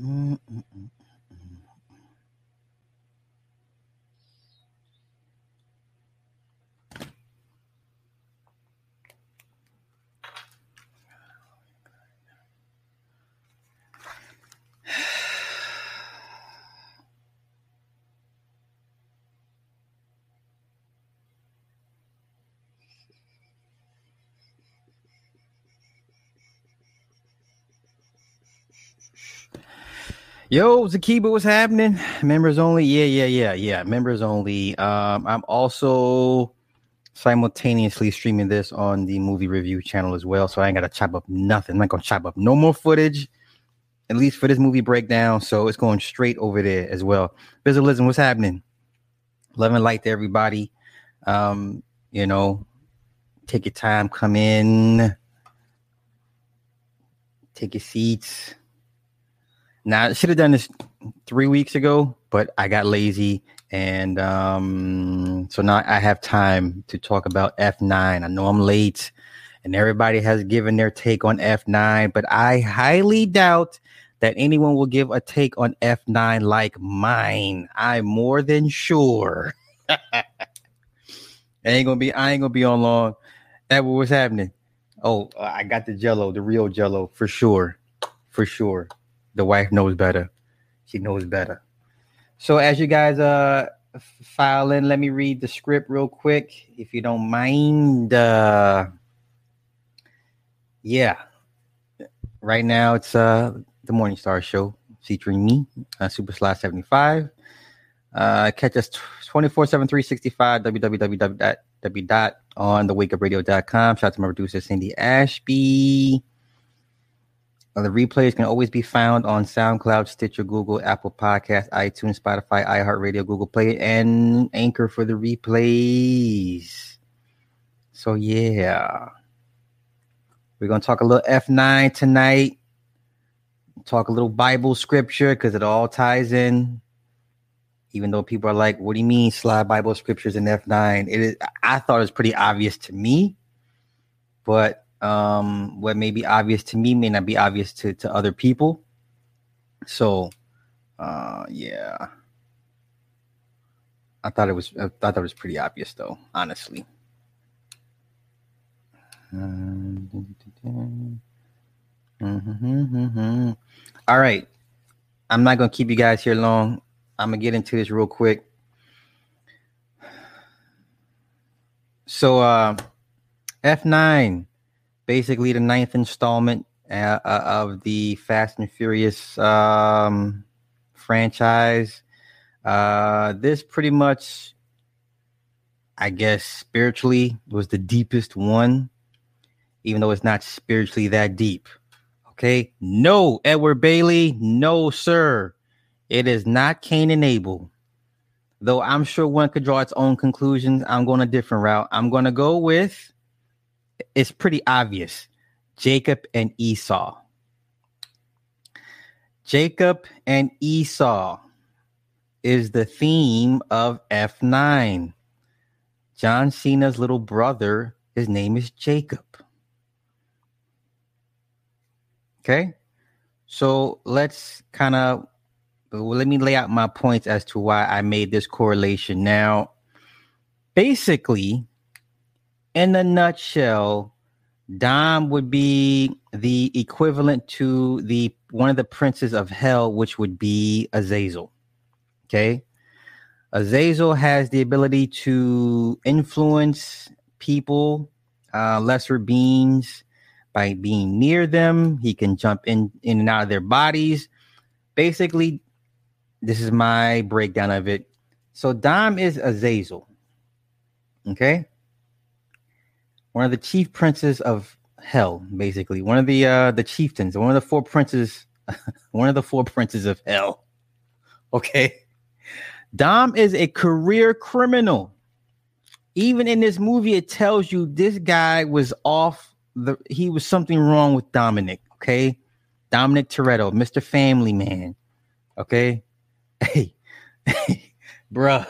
Mm-mm. Yo, Zakiba, what's happening? Members only? Yeah, yeah, yeah, yeah. Members only. Um, I'm also simultaneously streaming this on the movie review channel as well. So I ain't gotta chop up nothing. I'm not gonna chop up no more footage, at least for this movie breakdown. So it's going straight over there as well. Visilism, what's happening? Love and light to everybody. Um, you know, take your time, come in, take your seats now I should have done this three weeks ago, but I got lazy, and um, so now I have time to talk about F9. I know I'm late, and everybody has given their take on F9, but I highly doubt that anyone will give a take on F9 like mine. I'm more than sure. Ain't gonna be. I ain't gonna be on long. That was happening. Oh, I got the Jello, the real Jello for sure, for sure the wife knows better. She knows better. So as you guys uh file in, let me read the script real quick, if you don't mind. Uh yeah. Right now it's uh the Morning Star show featuring me, uh, Super Slash 75. Uh catch us 24 7 365 www.w dot on the wakeupradio.com. Shout out to my producer Cindy Ashby. Uh, the replays can always be found on SoundCloud, Stitcher, Google, Apple Podcast, iTunes, Spotify, iHeartRadio, Google Play, and Anchor for the replays. So yeah, we're gonna talk a little F9 tonight. Talk a little Bible scripture because it all ties in. Even though people are like, "What do you mean slide Bible scriptures in F9?" It is. I thought it was pretty obvious to me, but um, what may be obvious to me may not be obvious to, to other people. So, uh, yeah, I thought it was I thought that was pretty obvious though, honestly. All right, I'm not gonna keep you guys here long. I'm gonna get into this real quick. So, uh, F9 basically the ninth installment uh, uh, of the Fast and Furious um, franchise. Uh, this pretty much, I guess, spiritually was the deepest one, even though it's not spiritually that deep. Okay, no, Edward Bailey, no, sir, it is not Cain and Abel. Though I'm sure one could draw its own conclusions, I'm going a different route. I'm going to go with it's pretty obvious Jacob and Esau. Jacob and Esau is the theme of F9. John Cena's little brother, his name is Jacob. Okay. So let's kind of well, let me lay out my points as to why I made this correlation. Now, basically, in a nutshell, Dom would be the equivalent to the one of the princes of hell, which would be Azazel. Okay. Azazel has the ability to influence people, uh, lesser beings, by being near them. He can jump in, in and out of their bodies. Basically, this is my breakdown of it. So Dom is Azazel. Okay one of the chief princes of hell, basically one of the uh the chieftains, one of the four princes, one of the four princes of hell. Okay, Dom is a career criminal. Even in this movie, it tells you this guy was off the. He was something wrong with Dominic. Okay, Dominic Toretto, Mister Family Man. Okay, hey, hey, bruh.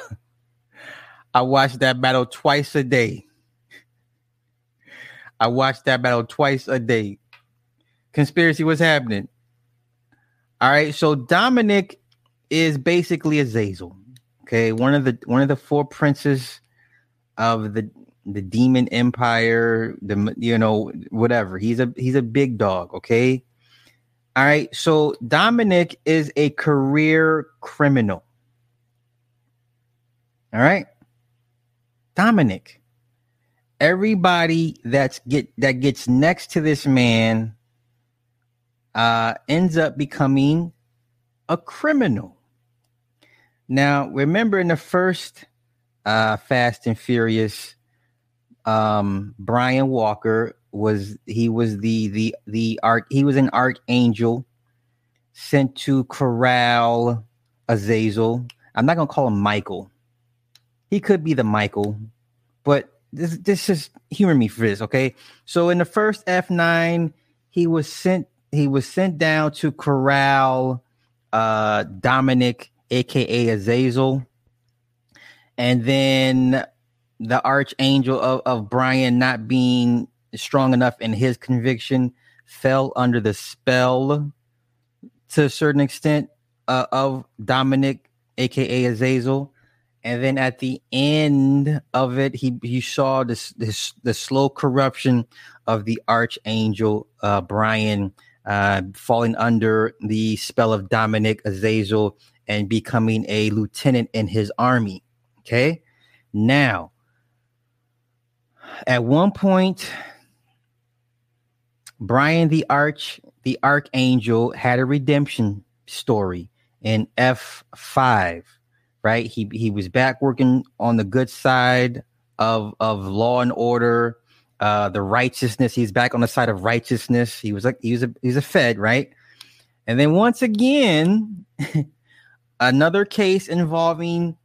I watch that battle twice a day I watched that battle twice a day. Conspiracy, what's happening? All right, so Dominic is basically Azazel. Okay, one of the one of the four princes of the the demon empire, the you know, whatever. He's a he's a big dog, okay? All right, so Dominic is a career criminal. All right. Dominic. Everybody that's get that gets next to this man uh ends up becoming a criminal. Now, remember in the first uh Fast and Furious, um Brian Walker was he was the the the arc he was an archangel sent to corral Azazel. I'm not gonna call him Michael. He could be the Michael, but this this is humor me for this, okay? So in the first F9, he was sent he was sent down to corral uh Dominic, aka Azazel, and then the archangel of, of Brian not being strong enough in his conviction fell under the spell to a certain extent uh, of Dominic, aka Azazel. And then at the end of it, he he saw this this the slow corruption of the archangel uh, Brian uh, falling under the spell of Dominic Azazel and becoming a lieutenant in his army. Okay, now at one point, Brian the Arch the Archangel had a redemption story in F five right? He he was back working on the good side of of law and order, uh, the righteousness. He's back on the side of righteousness. He was like he was a he's a Fed, right? And then once again, another case involving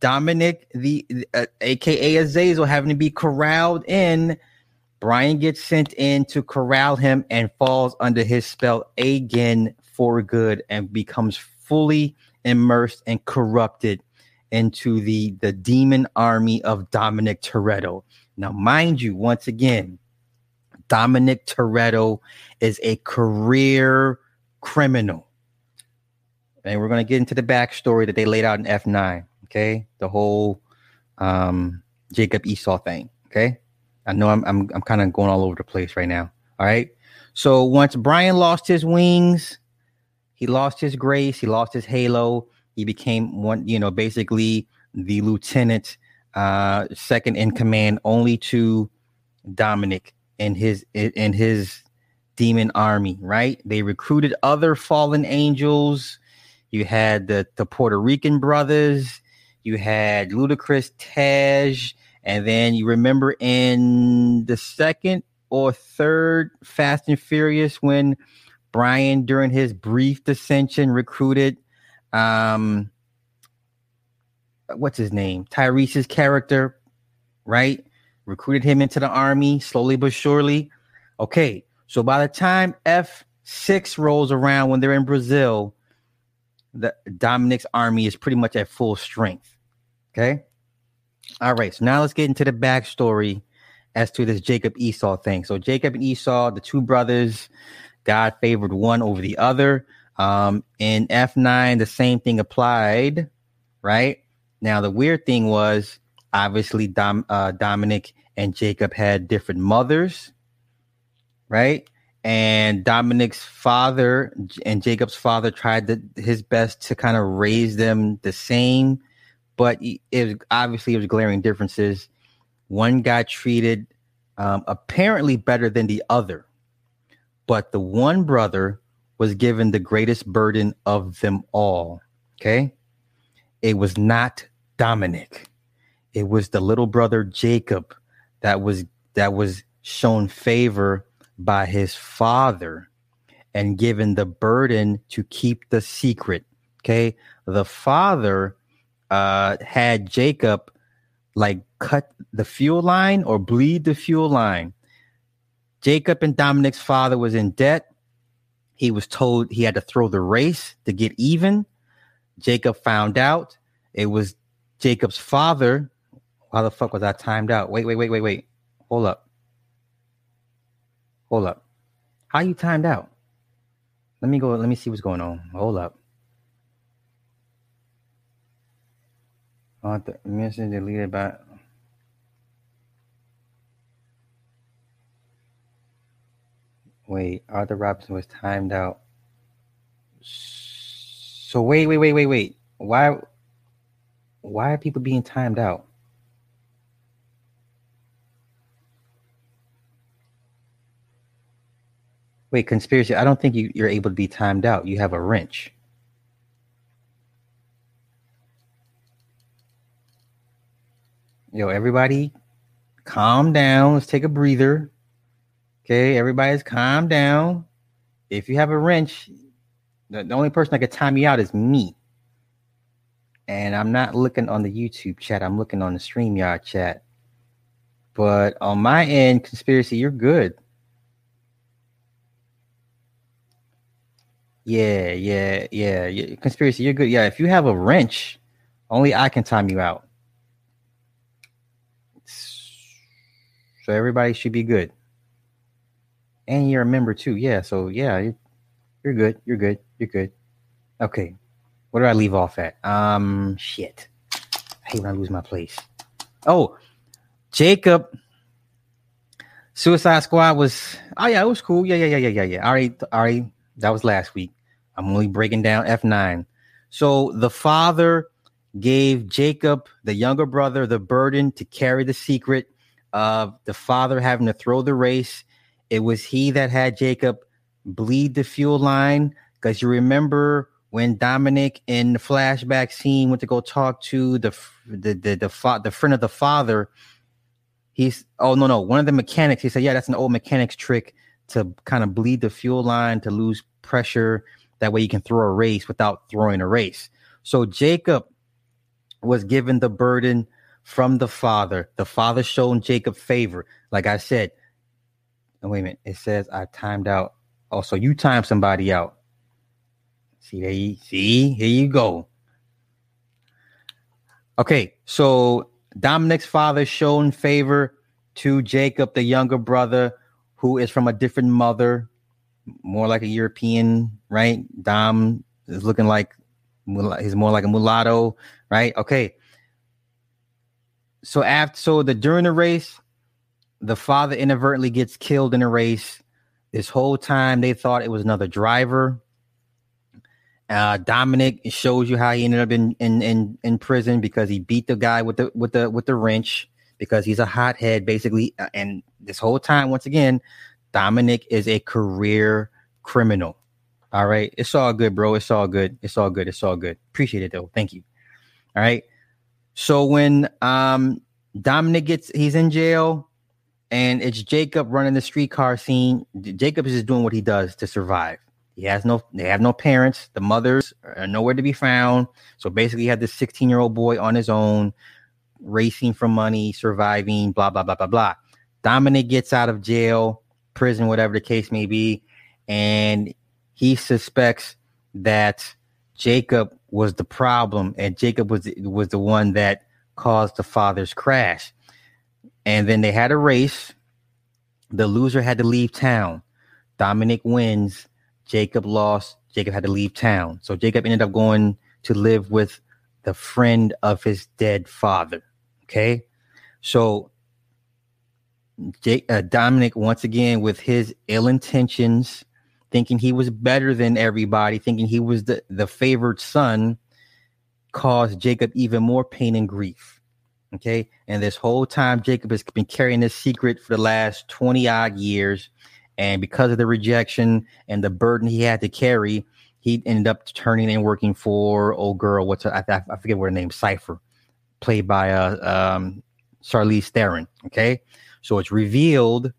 Dominic, the uh, AKA Azazel, having to be corralled in. Brian gets sent in to corral him and falls under his spell again for good and becomes fully immersed and corrupted into the the demon army of Dominic Toretto. Now, mind you, once again, Dominic Toretto is a career criminal. And we're going to get into the backstory that they laid out in F9. Okay. The whole um, Jacob Esau thing. Okay. I know I'm, I'm, I'm kind of going all over the place right now. All right. So once Brian lost his wings, he lost his grace, he lost his halo. He became one, you know, basically the lieutenant, uh, second in command, only to Dominic and his and his demon army. Right? They recruited other fallen angels. You had the the Puerto Rican brothers. You had Ludacris, Taj, and then you remember in the second or third Fast and Furious when Brian, during his brief dissension, recruited um what's his name? Tyrese's character, right? Recruited him into the army slowly but surely. Okay, so by the time F6 rolls around when they're in Brazil, the Dominic's army is pretty much at full strength. Okay. All right. So now let's get into the backstory as to this Jacob Esau thing. So Jacob and Esau, the two brothers, God favored one over the other. Um, in F9, the same thing applied, right? Now, the weird thing was obviously Dom, uh, Dominic and Jacob had different mothers, right? And Dominic's father and Jacob's father tried to, his best to kind of raise them the same, but it was obviously it was glaring differences. One got treated um, apparently better than the other, but the one brother was given the greatest burden of them all. Okay. It was not Dominic. It was the little brother Jacob that was that was shown favor by his father and given the burden to keep the secret. Okay. The father uh had Jacob like cut the fuel line or bleed the fuel line. Jacob and Dominic's father was in debt. He was told he had to throw the race to get even. Jacob found out it was Jacob's father. How the fuck was I timed out? Wait, wait, wait, wait, wait. Hold up. Hold up. How you timed out? Let me go. Let me see what's going on. Hold up. Oh, the message deleted by. Wait, Arthur Robinson was timed out. So wait, wait, wait, wait, wait. Why? Why are people being timed out? Wait, conspiracy. I don't think you, you're able to be timed out. You have a wrench. Yo, everybody, calm down. Let's take a breather. Okay, everybody's calm down. If you have a wrench, the, the only person that could time you out is me. And I'm not looking on the YouTube chat. I'm looking on the StreamYard chat. But on my end, conspiracy, you're good. Yeah, yeah, yeah, yeah. Conspiracy, you're good. Yeah, if you have a wrench, only I can time you out. So everybody should be good. And you're a member too. Yeah, so yeah, you're, good. You're good. You're good. Okay. What do I leave off at? Um shit. I hate when I lose my place. Oh, Jacob Suicide Squad was oh yeah, it was cool. Yeah, yeah, yeah, yeah, yeah, yeah. All right, all right. That was last week. I'm only breaking down F9. So the father gave Jacob, the younger brother, the burden to carry the secret of the father having to throw the race. It was he that had Jacob bleed the fuel line. Because you remember when Dominic in the flashback scene went to go talk to the the the the, fa- the friend of the father. He's oh no no one of the mechanics. He said, yeah, that's an old mechanic's trick to kind of bleed the fuel line to lose pressure. That way you can throw a race without throwing a race. So Jacob was given the burden from the father. The father shown Jacob favor. Like I said, wait a minute. It says I timed out. Oh, so you timed somebody out. See there you see, here you go. Okay, so Dominic's father shown favor to Jacob, the younger brother, who is from a different mother, more like a European, right? Dom is looking like he's more like a mulatto, right? Okay. So after so the during the race, the father inadvertently gets killed in a race. This whole time they thought it was another driver. Uh, Dominic shows you how he ended up in, in in in prison because he beat the guy with the with the with the wrench because he's a hothead basically. Uh, and this whole time, once again, Dominic is a career criminal. All right, it's all good, bro. It's all good. It's all good. It's all good. Appreciate it though. Thank you. All right. So when um Dominic gets he's in jail and it's Jacob running the streetcar scene. Jacob is just doing what he does to survive. He has no they have no parents. The mothers are nowhere to be found. So basically, he had this 16-year-old boy on his own, racing for money, surviving, blah, blah, blah, blah, blah. Dominic gets out of jail, prison, whatever the case may be, and he suspects that Jacob was the problem, and Jacob was was the one that caused the father's crash. And then they had a race. The loser had to leave town. Dominic wins. Jacob lost. Jacob had to leave town. So Jacob ended up going to live with the friend of his dead father. Okay. So uh, Dominic, once again, with his ill intentions, thinking he was better than everybody, thinking he was the, the favored son, caused Jacob even more pain and grief. Okay. And this whole time, Jacob has been carrying this secret for the last 20 odd years. And because of the rejection and the burden he had to carry, he ended up turning and working for old girl. What's her, I, I forget what her name, Cipher, played by uh, um, Charlize Theron. Okay. So it's revealed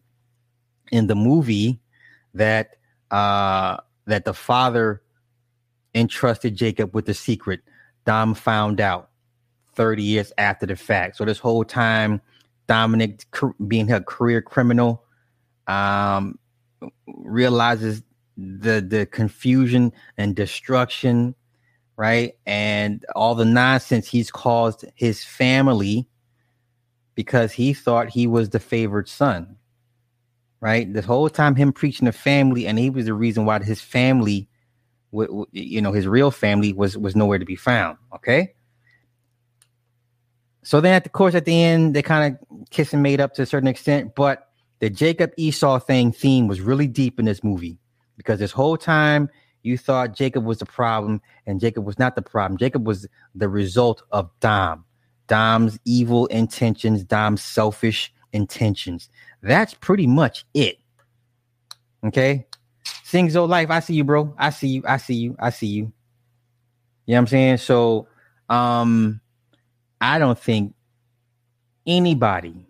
in the movie that uh, that the father entrusted Jacob with the secret. Dom found out 30 years after the fact. So this whole time, Dominic being a career criminal, um, realizes the the confusion and destruction, right, and all the nonsense he's caused his family because he thought he was the favored son. right? This whole time, him preaching the family, and he was the reason why his family, you know, his real family was was nowhere to be found. Okay. So then, at the course, at the end, they kind of kiss and made up to a certain extent, but the Jacob Esau thing theme was really deep in this movie because this whole time you thought Jacob was the problem, and Jacob was not the problem. Jacob was the result of Dom, Dom's evil intentions, Dom's selfish intentions. That's pretty much it. Okay. Sing Zo Life. I see you, bro. I see you. I see you. I see you. You know what I'm saying? So um I don't think anybody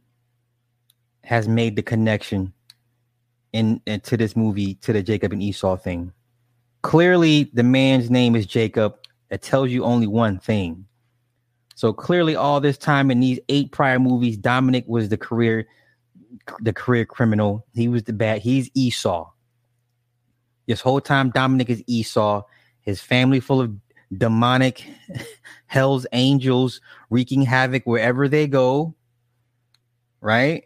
has made the connection in, in to this movie to the Jacob and Esau thing. Clearly, the man's name is Jacob. It tells you only one thing. So clearly, all this time in these eight prior movies, Dominic was the career, the career criminal. He was the bad. He's Esau. This whole time, Dominic is Esau. His family full of demonic hell's angels wreaking havoc wherever they go. Right?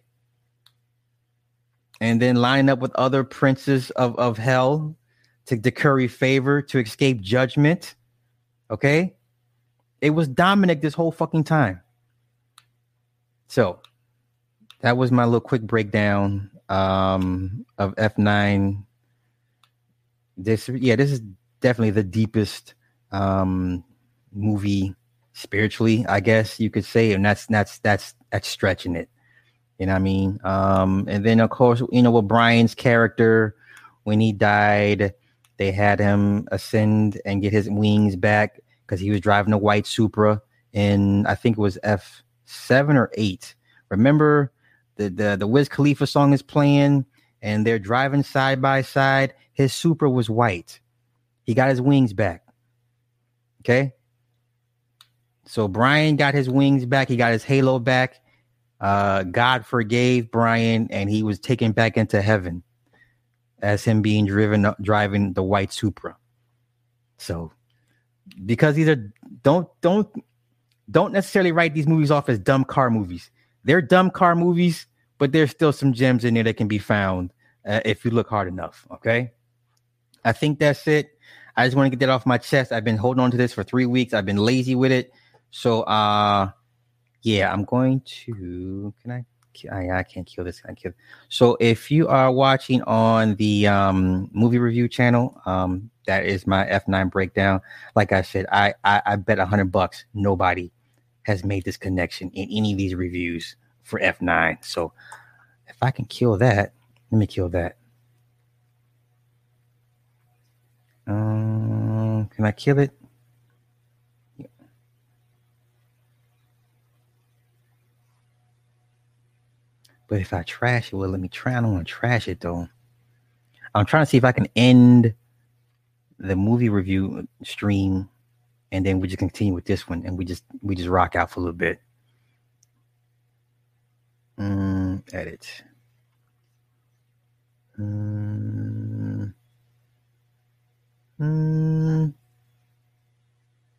And then line up with other princes of, of hell to, to curry favor, to escape judgment. Okay? It was Dominic this whole fucking time. So that was my little quick breakdown um, of F9. This, yeah, this is definitely the deepest um, movie spiritually, I guess you could say, and that's that's that's that's stretching it. You know what I mean? Um, and then of course, you know, with Brian's character, when he died, they had him ascend and get his wings back because he was driving a white Supra in I think it was F seven or eight. Remember the the the Wiz Khalifa song is playing and they're driving side by side. His Supra was white. He got his wings back. Okay. So Brian got his wings back. He got his halo back. Uh, God forgave Brian, and he was taken back into heaven as him being driven driving the white Supra. So, because these are don't don't don't necessarily write these movies off as dumb car movies. They're dumb car movies, but there's still some gems in there that can be found uh, if you look hard enough. Okay, I think that's it. I just want to get that off my chest. I've been holding on to this for three weeks. I've been lazy with it. So uh yeah, I'm going to can I I, I can't kill this. I can't kill. So if you are watching on the um, movie review channel, um, that is my F9 breakdown. Like I said, I I, I bet a hundred bucks nobody has made this connection in any of these reviews for F9. So if I can kill that, let me kill that. Um, can I kill it? But if I trash it, well, let me try. I don't want to trash it though. I'm trying to see if I can end the movie review stream, and then we just continue with this one, and we just we just rock out for a little bit. Mm, edit. Mm. Mm.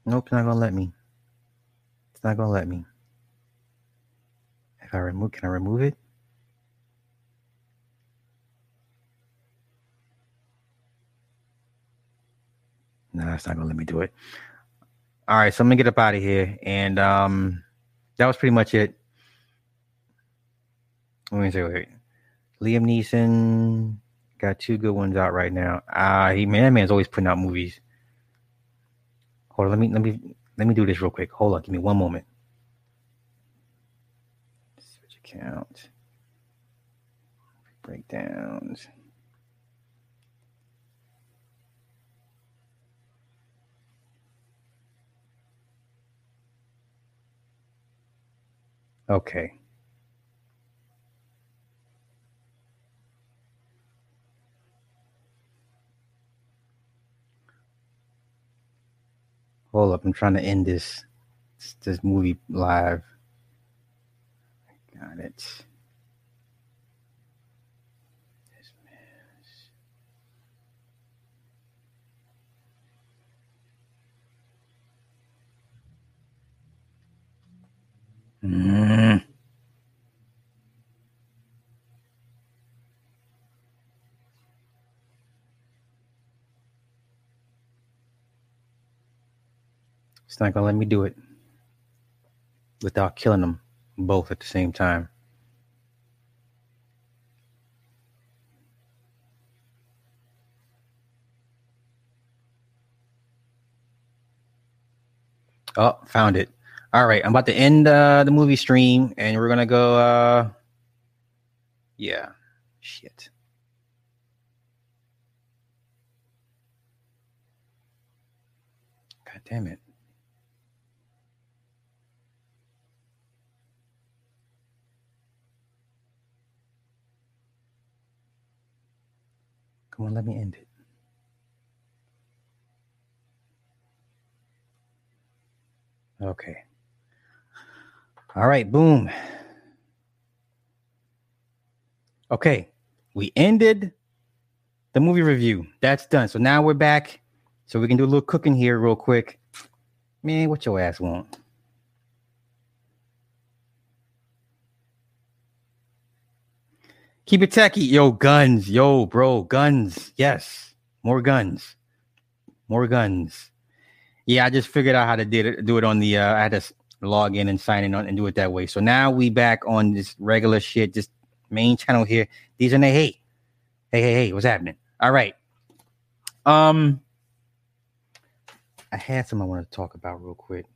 Nope, not gonna let me. It's not gonna let me. If I remove, can I remove it? No, it's not gonna let me do it. All right, so I'm gonna get up out of here, and um, that was pretty much it. Let me say, wait. Liam Neeson got two good ones out right now. Ah, uh, he man, that man's always putting out movies. Hold on, let me let me let me do this real quick. Hold on, give me one moment. Switch account. Breakdowns. Okay. Hold up, I'm trying to end this this movie live. Got it. Mm. It's not gonna let me do it without killing them both at the same time. Oh, found it. All right, I'm about to end uh, the movie stream, and we're gonna go. Uh, yeah, shit. God damn it. Come on, let me end it. Okay. All right, boom. Okay, we ended the movie review. That's done. So now we're back. So we can do a little cooking here real quick. Man, what your ass want? Keep it techy. Yo, guns. Yo, bro, guns. Yes. More guns. More guns. Yeah, I just figured out how to do it, do it on the. Uh, I had to log in and sign in on and do it that way. So now we back on this regular shit, just main channel here. These are the hey, hey, hey, hey, what's happening? All right. Um, I had some I wanted to talk about real quick.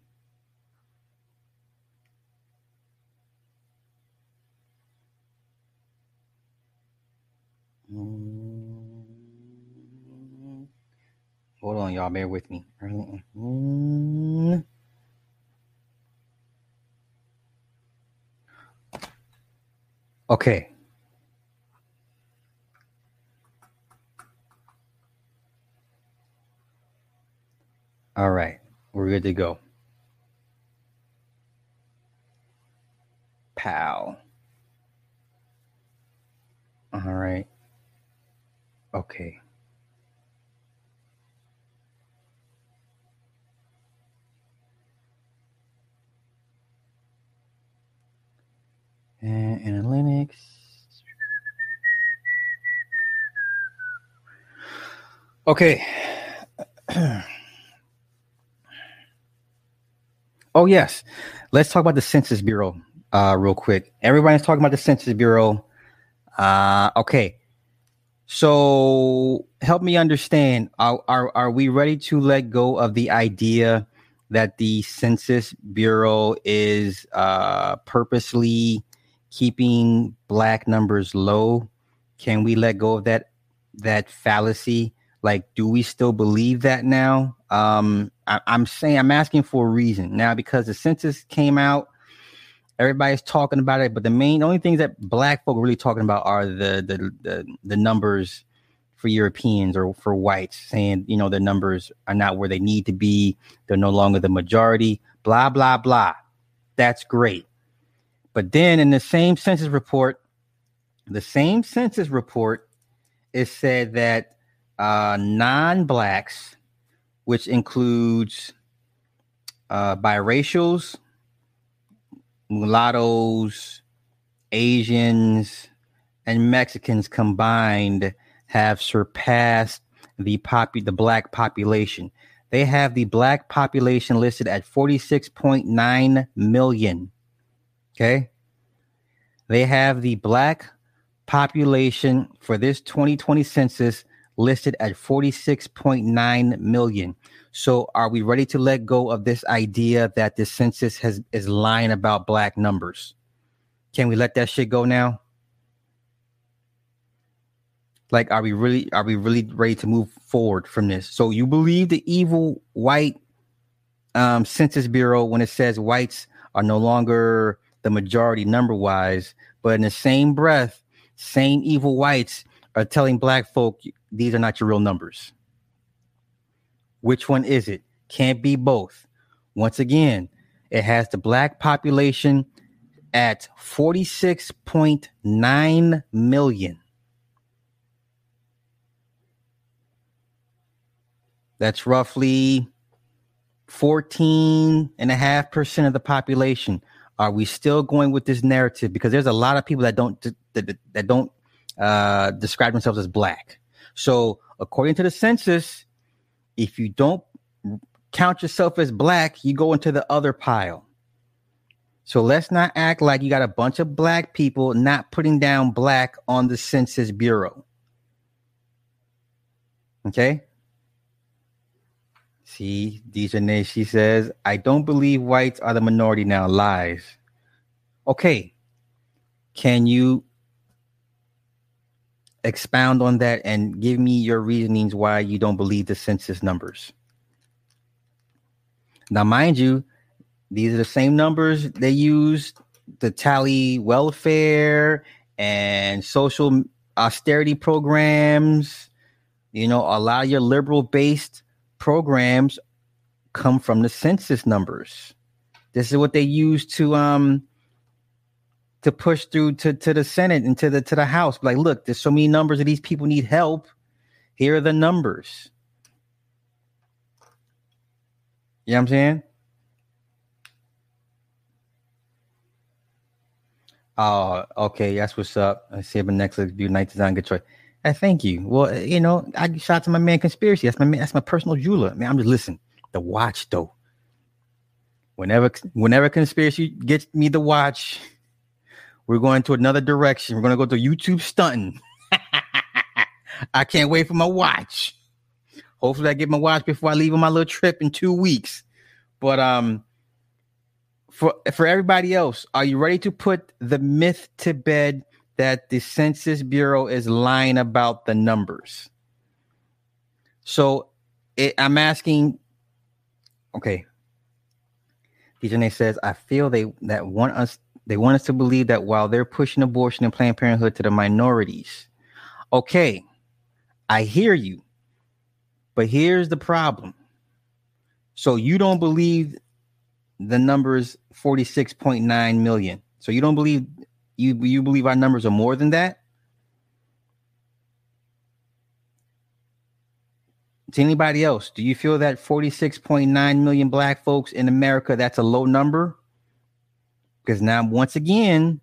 Hold on, y'all. Bear with me. Mm. Okay. All right. We're good to go. Pow. All right. Okay. and in Linux. Okay. oh yes, let's talk about the Census Bureau uh, real quick. Everybody's talking about the Census Bureau. Uh, okay, so help me understand. Are, are are we ready to let go of the idea that the Census Bureau is uh, purposely keeping black numbers low? Can we let go of that that fallacy? Like do we still believe that now? Um I, i'm saying i'm asking for a reason. Now because the census came out everybody's talking about it but the main only things that black folk are really talking about are the the the, the numbers for europeans or for whites saying you know the numbers are not where they need to be. They're no longer the majority. Blah blah blah. That's great. But then in the same census report, the same census report, it said that uh, non-blacks, which includes uh, biracials, mulattoes, Asians, and Mexicans combined have surpassed the popu- the black population. They have the black population listed at 46.9 million. Okay. They have the black population for this 2020 census listed at 46.9 million. So are we ready to let go of this idea that the census has is lying about black numbers? Can we let that shit go now? Like are we really are we really ready to move forward from this? So you believe the evil white um, census bureau when it says whites are no longer the majority number wise, but in the same breath, same evil whites are telling black folk these are not your real numbers. Which one is it? Can't be both. Once again, it has the black population at 46.9 million. That's roughly 14 and a half percent of the population. Are we still going with this narrative? Because there's a lot of people that don't that, that don't uh, describe themselves as black. So according to the census, if you don't count yourself as black, you go into the other pile. So let's not act like you got a bunch of black people not putting down black on the Census Bureau. Okay? See, Dejanay, she says, I don't believe whites are the minority now. Lies. Okay. Can you expound on that and give me your reasonings why you don't believe the census numbers? Now, mind you, these are the same numbers they used to tally welfare and social austerity programs. You know, a lot of your liberal based programs come from the census numbers. This is what they use to um to push through to, to the Senate and to the to the House. Like, look, there's so many numbers of these people need help. Here are the numbers. You know what I'm saying? Oh, okay. That's what's up. I see in next view night design good choice. Uh, thank you. Well, you know, I shot to my man conspiracy. That's my man, that's my personal jeweler. Man, I'm just listen. The watch though. Whenever whenever conspiracy gets me the watch, we're going to another direction. We're gonna go to YouTube stunting. I can't wait for my watch. Hopefully, I get my watch before I leave on my little trip in two weeks. But um, for for everybody else, are you ready to put the myth to bed that the Census Bureau is lying about the numbers. So it, I'm asking, okay. Dejanay says, I feel they that want us they want us to believe that while they're pushing abortion and Planned Parenthood to the minorities. Okay, I hear you. But here's the problem. So you don't believe the numbers 46.9 million. So you don't believe you you believe our numbers are more than that? To anybody else, do you feel that 46.9 million black folks in America that's a low number? Because now once again,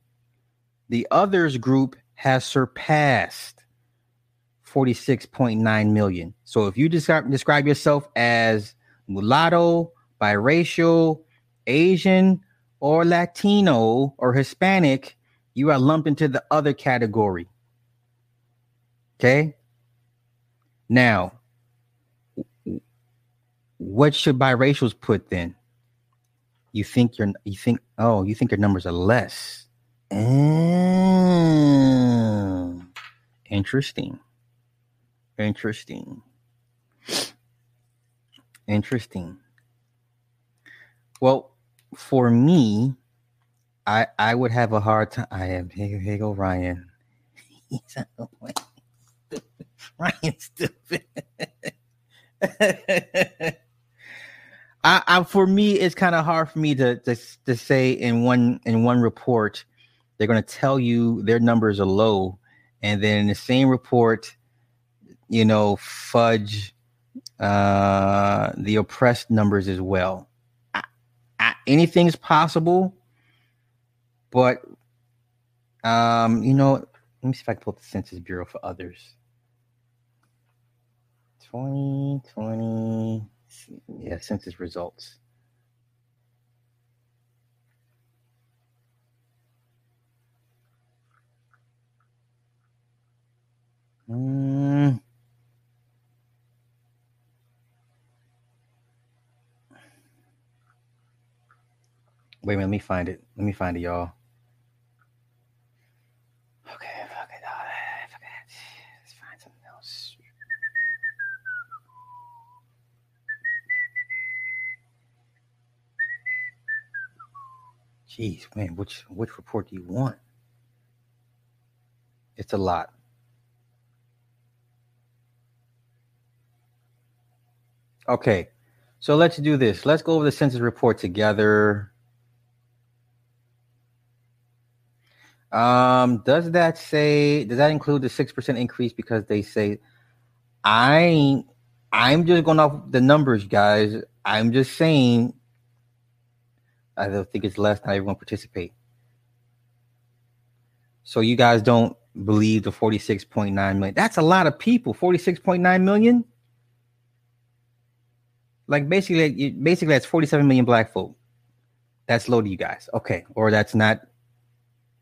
the others group has surpassed 46.9 million. So if you describe describe yourself as mulatto, biracial, Asian, or Latino or Hispanic, you are lumped into the other category. Okay. Now, what should biracials put then? You think you're you think oh you think your numbers are less. Mm. Interesting. Interesting. Interesting. Well, for me, I I would have a hard time. I am here. Here go Ryan. He's Ryan stupid. I, I, for me, it's kind of hard for me to, to to say in one in one report they're going to tell you their numbers are low, and then in the same report, you know, fudge uh, the oppressed numbers as well. I, I, anything's possible, but um, you know, let me see if I can pull up the Census Bureau for others. 2020, yeah, census results. Mm. Wait a minute, let me find it. Let me find it, y'all. Okay, fuck it. Oh, fuck it. Let's find something else. Jeez, man, which which report do you want? It's a lot. Okay, so let's do this. Let's go over the census report together. Um, does that say does that include the six percent increase because they say I I'm just going off the numbers, guys. I'm just saying I don't think it's less than everyone participate. So you guys don't believe the 46.9 million. That's a lot of people. 46.9 million. Like basically, basically that's 47 million black folk. That's low to you guys. Okay. Or that's not.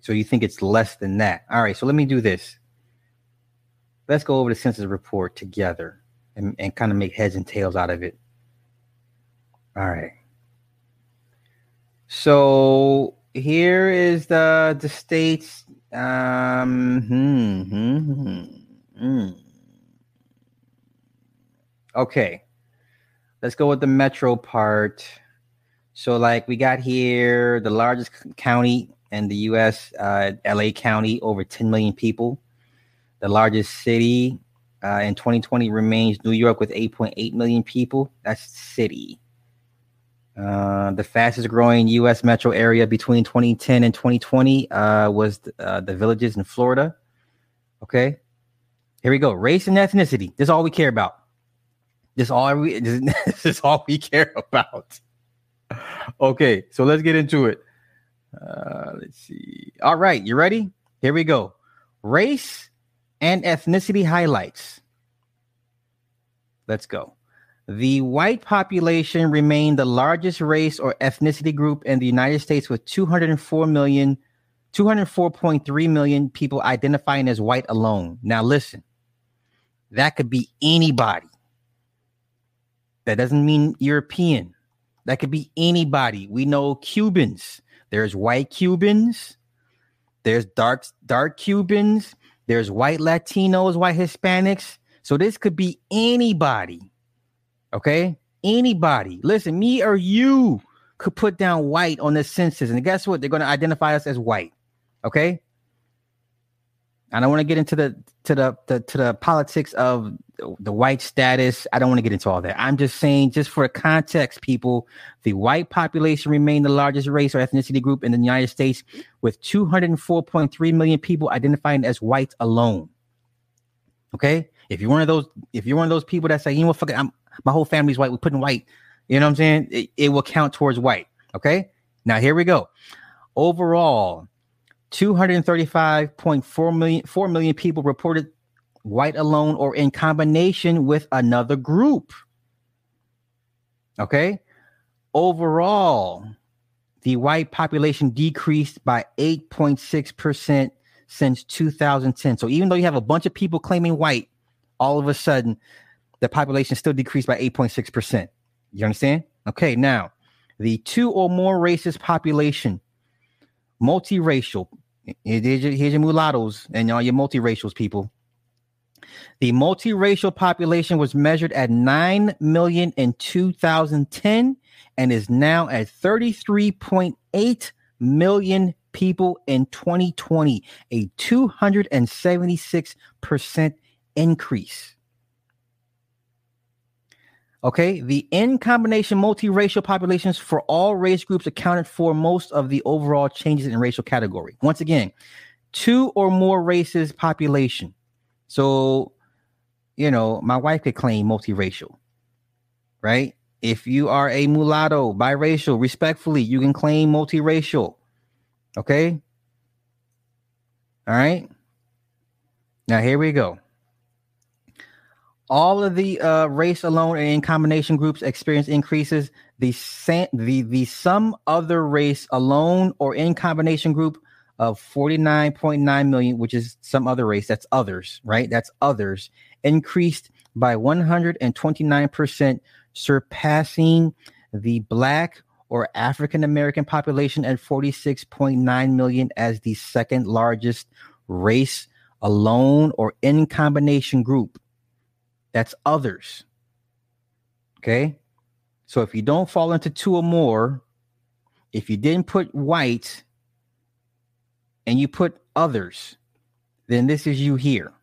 So you think it's less than that. All right. So let me do this. Let's go over the census report together and, and kind of make heads and tails out of it. All right. So here is the the states. Um, hmm, hmm, hmm, hmm. Okay. Let's go with the metro part. So, like, we got here the largest county in the U.S., uh, LA County, over 10 million people. The largest city uh, in 2020 remains New York with 8.8 million people. That's city. Uh, the fastest growing U.S. metro area between 2010 and 2020 uh, was uh, the villages in Florida. Okay, here we go. Race and ethnicity. This is all we care about. This all we this is all we care about. Okay, so let's get into it. Uh, let's see. All right, you ready? Here we go. Race and ethnicity highlights. Let's go. The white population remained the largest race or ethnicity group in the United States with 204 million 204.3 million people identifying as white alone. Now listen. That could be anybody. That doesn't mean European. That could be anybody. We know Cubans. There's white Cubans. There's dark dark Cubans. There's white Latinos, white Hispanics. So this could be anybody. Okay? Anybody. Listen, me or you could put down white on the census. And guess what? They're going to identify us as white. Okay? I don't want to get into the to the, the to the politics of the white status. I don't want to get into all that. I'm just saying, just for context, people, the white population remained the largest race or ethnicity group in the United States, with 204.3 million people identifying as white alone. Okay, if you're one of those, if you're one of those people that say, you know what, fuck it, I'm, my whole family's white, we're putting white. You know what I'm saying? It, it will count towards white. Okay, now here we go. Overall, 235.4 million 4 million people reported white alone or in combination with another group. Okay? Overall, the white population decreased by 8.6% since 2010. So even though you have a bunch of people claiming white, all of a sudden the population still decreased by 8.6%. You understand? Okay, now the two or more races population, multiracial. Here's your, here's your mulattoes and all your multiracials people. The multiracial population was measured at 9 million in 2010 and is now at 33.8 million people in 2020, a 276% increase. Okay, the in combination multiracial populations for all race groups accounted for most of the overall changes in racial category. Once again, two or more races population. So, you know, my wife could claim multiracial, right? If you are a mulatto, biracial, respectfully, you can claim multiracial. Okay. All right. Now, here we go. All of the uh, race alone and in combination groups experience increases. The, sam- the the some other race alone or in combination group of 49.9 million, which is some other race, that's others, right? That's others, increased by 129%, surpassing the black or African American population at 46.9 million as the second largest race alone or in combination group. That's others. Okay. So if you don't fall into two or more, if you didn't put white and you put others, then this is you here.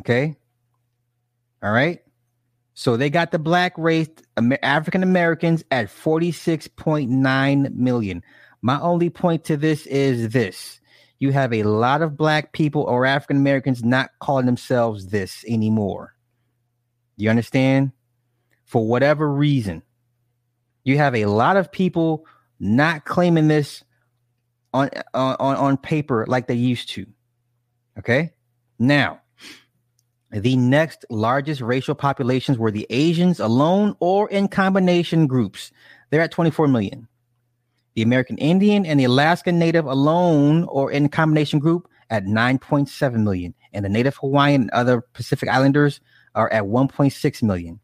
Okay. All right. So they got the black race, African Americans at 46.9 million. My only point to this is this you have a lot of black people or African Americans not calling themselves this anymore. You understand? For whatever reason, you have a lot of people not claiming this on on on paper like they used to. Okay? Now, The next largest racial populations were the Asians alone or in combination groups. They're at 24 million. The American Indian and the Alaska Native alone or in combination group at 9.7 million. And the Native Hawaiian and other Pacific Islanders are at 1.6 million.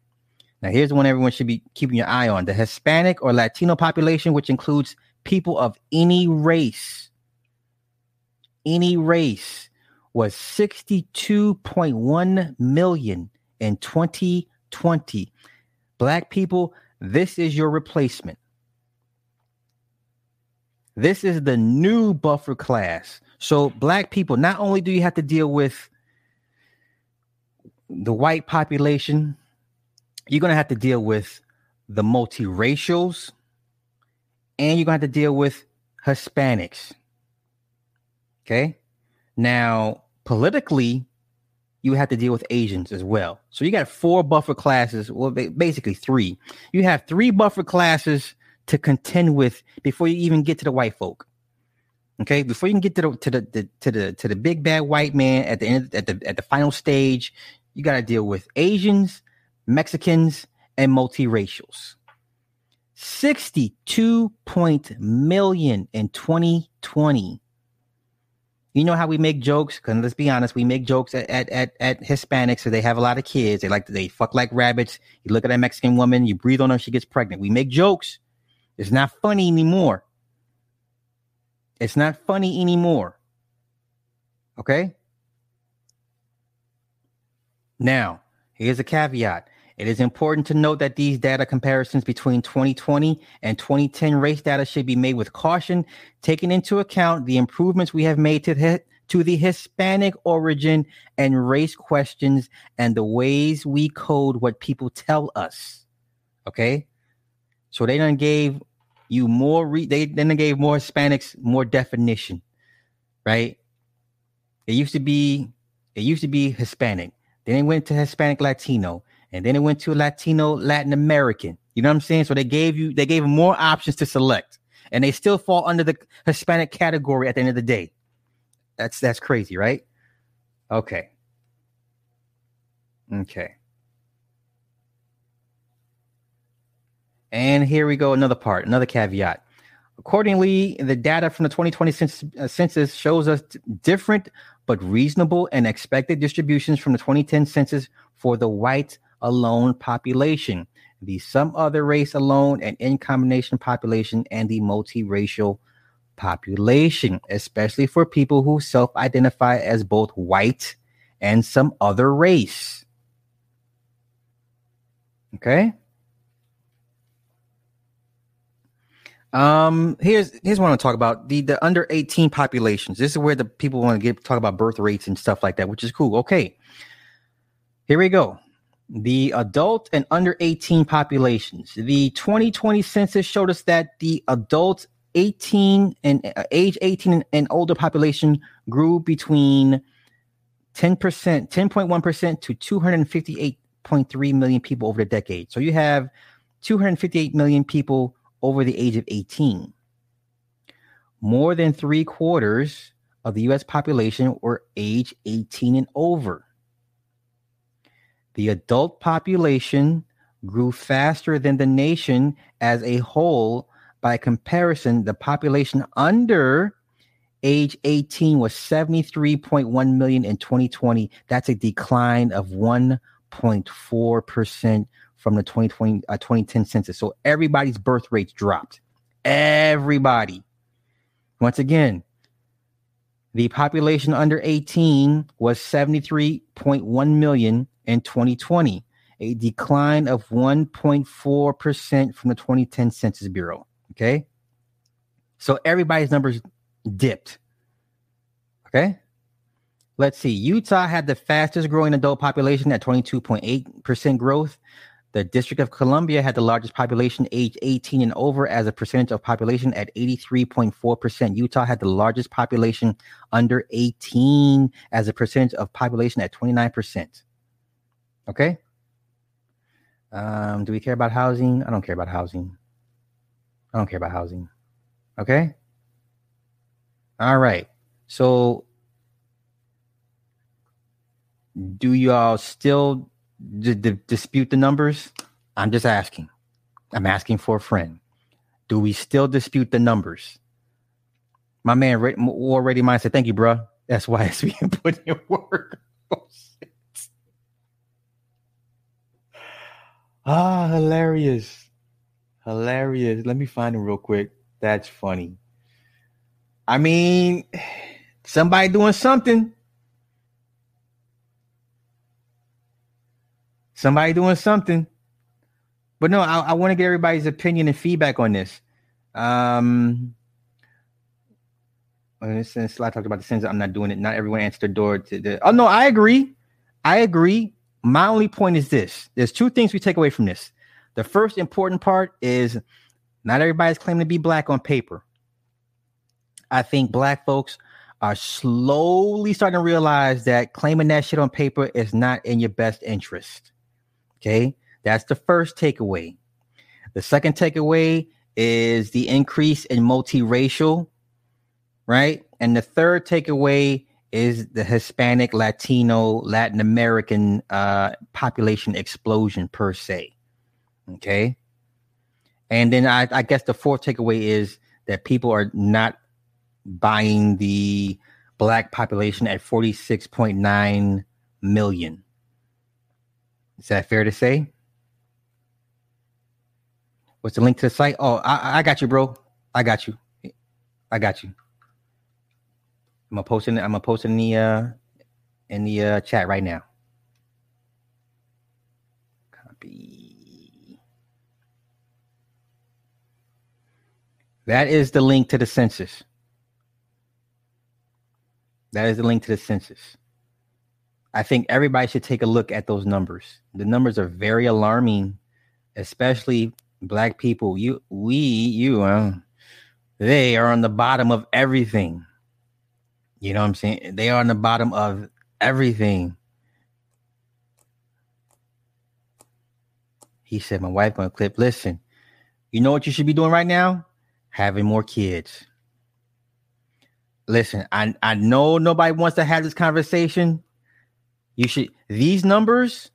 Now, here's one everyone should be keeping your eye on the Hispanic or Latino population, which includes people of any race. Any race was 62.1 million in 2020. Black people, this is your replacement. This is the new buffer class. So, black people, not only do you have to deal with the white population, you're going to have to deal with the multiracials and you're going to have to deal with Hispanics. Okay. Now, politically, you have to deal with Asians as well. So you got four buffer classes, well, basically three. You have three buffer classes to contend with before you even get to the white folk. Okay, before you can get to the to the, the to the to the big bad white man at the end at the at the final stage, you got to deal with Asians, Mexicans, and multiracials. 62 point million in 2020 you know how we make jokes? Because let's be honest, we make jokes at, at, at, at Hispanics, so they have a lot of kids. They like they fuck like rabbits. You look at a Mexican woman, you breathe on her, she gets pregnant. We make jokes. It's not funny anymore. It's not funny anymore. Okay? Now, here's a caveat. It is important to note that these data comparisons between 2020 and 2010 race data should be made with caution, taking into account the improvements we have made to the, to the Hispanic origin and race questions and the ways we code what people tell us. Okay? So they done gave you more re- they then gave more Hispanics more definition, right? It used to be it used to be Hispanic. Then it went to Hispanic Latino and then it went to Latino, Latin American. You know what I'm saying? So they gave you they gave more options to select, and they still fall under the Hispanic category at the end of the day. That's that's crazy, right? Okay. Okay. And here we go, another part, another caveat. Accordingly, the data from the 2020 census, uh, census shows us different but reasonable and expected distributions from the 2010 census for the white alone population, the some other race alone and in combination population, and the multiracial population, especially for people who self identify as both white and some other race. Okay. Um, here's here's what I want to talk about the the under 18 populations. This is where the people want to get talk about birth rates and stuff like that, which is cool. Okay, here we go the adult and under 18 populations. The 2020 census showed us that the adult 18 and uh, age 18 and, and older population grew between 10%, 10.1% to 258.3 million people over the decade. So you have 258 million people over the age of 18. More than three quarters of the US population were age 18 and over. The adult population grew faster than the nation as a whole. By comparison, the population under age 18 was 73.1 million in 2020. That's a decline of 1.4% from the 2020 uh, 2010 census. So everybody's birth rates dropped. Everybody. Once again, the population under 18 was 73.1 million in 2020, a decline of 1.4% from the 2010 Census Bureau. Okay. So everybody's numbers dipped. Okay. Let's see. Utah had the fastest growing adult population at 22.8% growth. The District of Columbia had the largest population age 18 and over as a percentage of population at 83.4%. Utah had the largest population under 18 as a percentage of population at 29%. Okay. Um, do we care about housing? I don't care about housing. I don't care about housing. Okay. All right. So do y'all still d- d- dispute the numbers? I'm just asking. I'm asking for a friend. Do we still dispute the numbers? My man already mine said, "Thank you, bro." That's why it's being put in work. Oh, ah, hilarious, hilarious. Let me find him real quick. That's funny. I mean, somebody doing something. Somebody doing something. But no, I, I want to get everybody's opinion and feedback on this. Um, since I talked about the sins, I'm not doing it. Not everyone answered the door to the. Oh no, I agree. I agree. My only point is this: there's two things we take away from this. The first important part is not everybody's claiming to be black on paper. I think black folks are slowly starting to realize that claiming that shit on paper is not in your best interest. Okay, that's the first takeaway. The second takeaway is the increase in multiracial, right? And the third takeaway is the Hispanic, Latino, Latin American uh, population explosion per se. Okay. And then I, I guess the fourth takeaway is that people are not buying the black population at 46.9 million. Is that fair to say? What's the link to the site? Oh, I, I got you, bro. I got you. I got you. I'm gonna post in. I'm gonna post in the uh, in the uh, chat right now. Copy. That is the link to the census. That is the link to the census. I think everybody should take a look at those numbers. The numbers are very alarming, especially black people. You, we, you, uh, they are on the bottom of everything. You know what I'm saying? They are on the bottom of everything. He said, My wife gonna clip. Listen, you know what you should be doing right now? Having more kids. Listen, I, I know nobody wants to have this conversation. You should these numbers,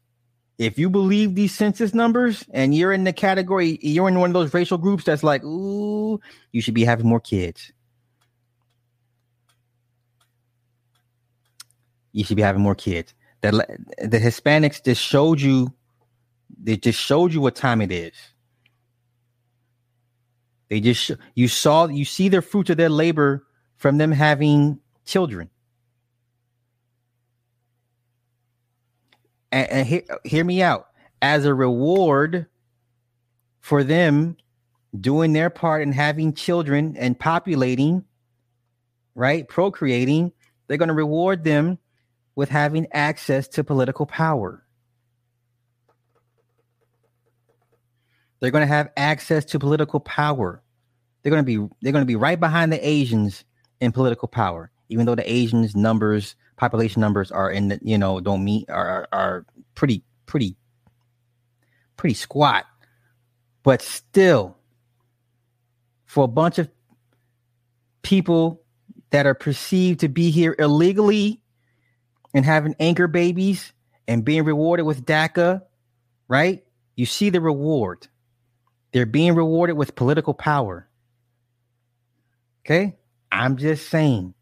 if you believe these census numbers and you're in the category, you're in one of those racial groups that's like, ooh, you should be having more kids. you should be having more kids. The the Hispanics just showed you, they just showed you what time it is. They just you saw you see their fruits of their labor from them having children. And, and hear, hear me out. As a reward for them doing their part and having children and populating, right, procreating, they're going to reward them with having access to political power. They're going to have access to political power. They're going to be they're going to be right behind the Asians in political power, even though the Asians numbers, population numbers are in the, you know, don't meet are are pretty pretty pretty squat. But still for a bunch of people that are perceived to be here illegally and having anchor babies and being rewarded with DACA, right? You see the reward. They're being rewarded with political power. Okay? I'm just saying.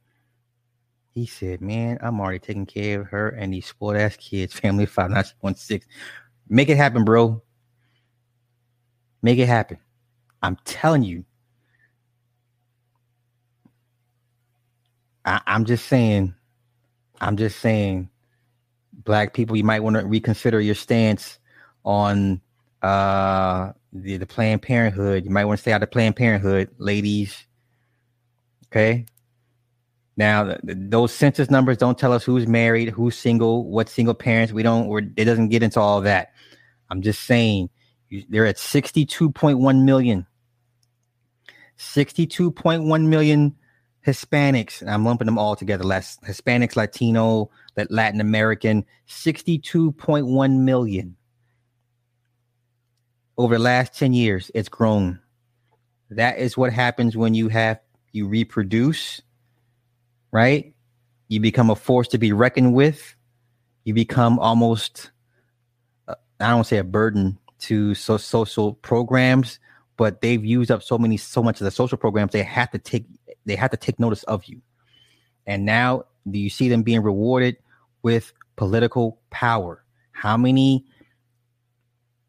He said, Man, I'm already taking care of her and these spoiled ass kids, family five nine one six. Make it happen, bro. Make it happen. I'm telling you. I, I'm just saying I'm just saying, black people, you might want to reconsider your stance on uh, the, the Planned Parenthood. You might want to stay out of Planned Parenthood, ladies. Okay. Now, those census numbers don't tell us who's married, who's single, what single parents. We don't. It doesn't get into all that. I'm just saying, they're at 62.1 million. 62.1 million Hispanics, I'm lumping them all together. Less Hispanics, Latino, Latin American, 62.1 million. Over the last 10 years, it's grown. That is what happens when you have you reproduce, right? You become a force to be reckoned with. you become almost uh, I don't say a burden to so social programs, but they've used up so many so much of the social programs they have to take they have to take notice of you. And now do you see them being rewarded with political power? How many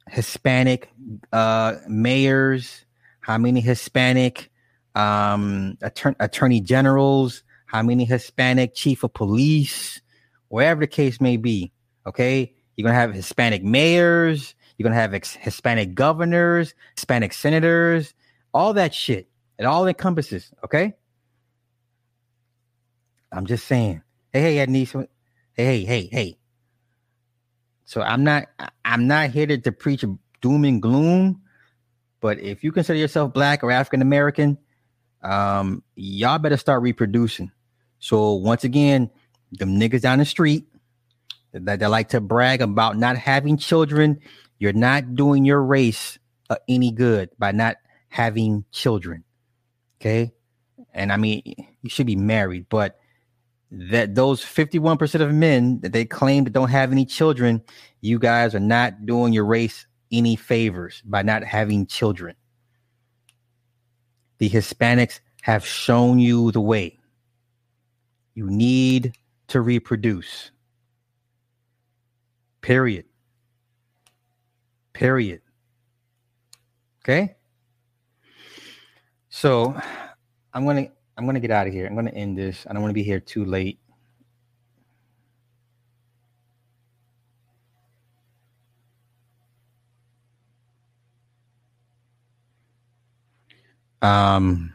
Hispanic uh, mayors? How many Hispanic um, attorney, attorney generals? How many Hispanic chief of police? Wherever the case may be. Okay, you're gonna have Hispanic mayors. You're gonna have ex- Hispanic governors, Hispanic senators, all that shit. It all encompasses. Okay. I'm just saying. Hey, hey, Adnice. Hey, hey, hey, hey. So I'm not I'm not here to, to preach doom and gloom, but if you consider yourself black or African American, um, y'all better start reproducing. So once again, them niggas down the street that they like to brag about not having children, you're not doing your race uh, any good by not having children. Okay, and I mean you should be married, but that those 51% of men that they claim that don't have any children, you guys are not doing your race any favors by not having children. The Hispanics have shown you the way. You need to reproduce. Period. Period. Okay? So I'm to I'm gonna get out of here. I'm gonna end this. I don't want to be here too late. Um.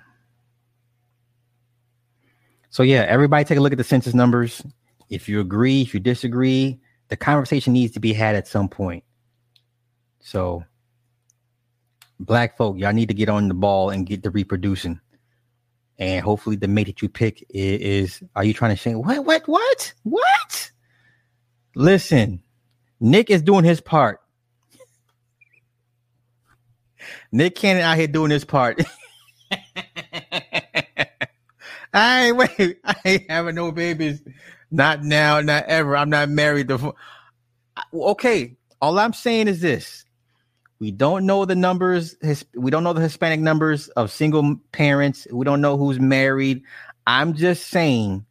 So yeah, everybody take a look at the census numbers. If you agree, if you disagree, the conversation needs to be had at some point. So, black folk, y'all need to get on the ball and get to reproducing. And hopefully the mate that you pick is, is are you trying to say what what what? What? Listen nick is doing his part. Nick Cannon out here doing his part i wait i ain't having no babies not now not ever i'm not married okay all i'm saying is this we don't know the numbers. We don't know the Hispanic numbers of single parents. We don't know who's married. I'm just saying,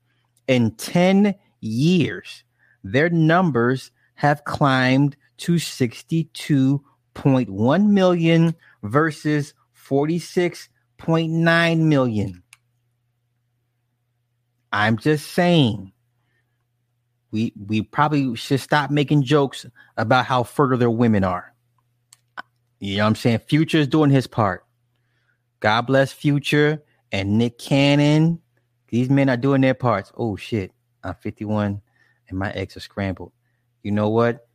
in 10 years, their numbers have climbed to 62.1 million versus 46.9 million. I'm just saying we we probably should stop making jokes about how fertile their women are. You know what I'm saying? Future is doing his part. God bless Future and Nick Cannon. These men are doing their parts. Oh shit. I'm 51 and my eggs are scrambled. You know what?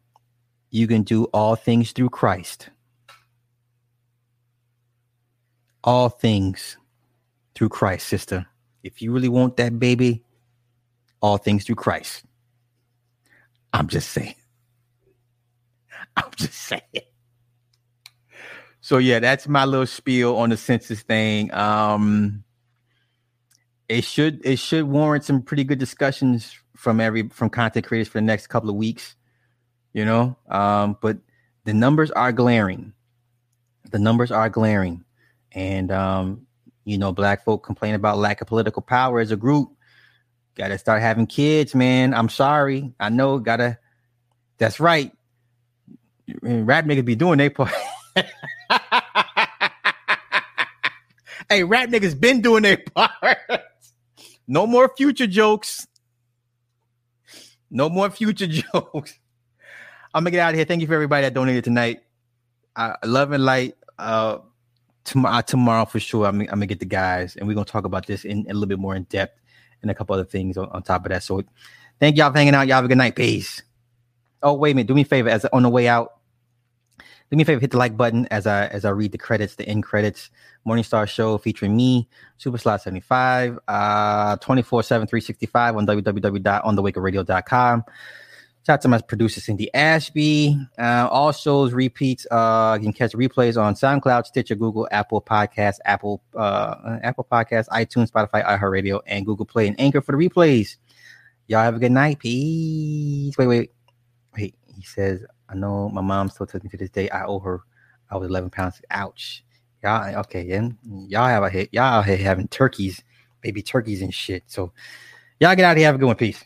You can do all things through Christ. All things through Christ, sister. If you really want that baby, all things through Christ. I'm just saying. I'm just saying. So yeah, that's my little spiel on the census thing. Um, it should it should warrant some pretty good discussions from every from content creators for the next couple of weeks. You know, um, but the numbers are glaring. The numbers are glaring, and um, you know, black folk complain about lack of political power as a group. Got to start having kids, man. I'm sorry. I know. Gotta. That's right. Rap niggas be doing their part. hey, rap niggas been doing their part. no more future jokes. No more future jokes. I'm gonna get out of here. Thank you for everybody that donated tonight. Uh, love and light. Uh, tomorrow, uh, tomorrow for sure. I'm, I'm, gonna get the guys, and we're gonna talk about this in, in, a little bit more in depth, and a couple other things on, on, top of that. So, thank y'all for hanging out. Y'all have a good night. Peace. Oh, wait a minute. Do me a favor. As on the way out, do me a favor, hit the like button as I as I read the credits, the end credits. Morningstar Show featuring me, Super Slot 75, uh 24 7 365 on www.onthewakeradio.com. Shout out to my producer Cindy Ashby. Uh, all shows repeats. Uh, you can catch replays on SoundCloud, Stitcher, Google, Apple Podcasts, Apple uh, Apple Podcasts, iTunes, Spotify, iHeartRadio, and Google Play and Anchor for the replays. Y'all have a good night. Peace. Wait, wait. Wait. He says, I know my mom still tells me to this day I owe her. I was 11 pounds. Ouch. Y'all, okay, then y'all have a hit. Y'all out here having turkeys, baby turkeys and shit. So y'all get out of here. Have a good one. Peace.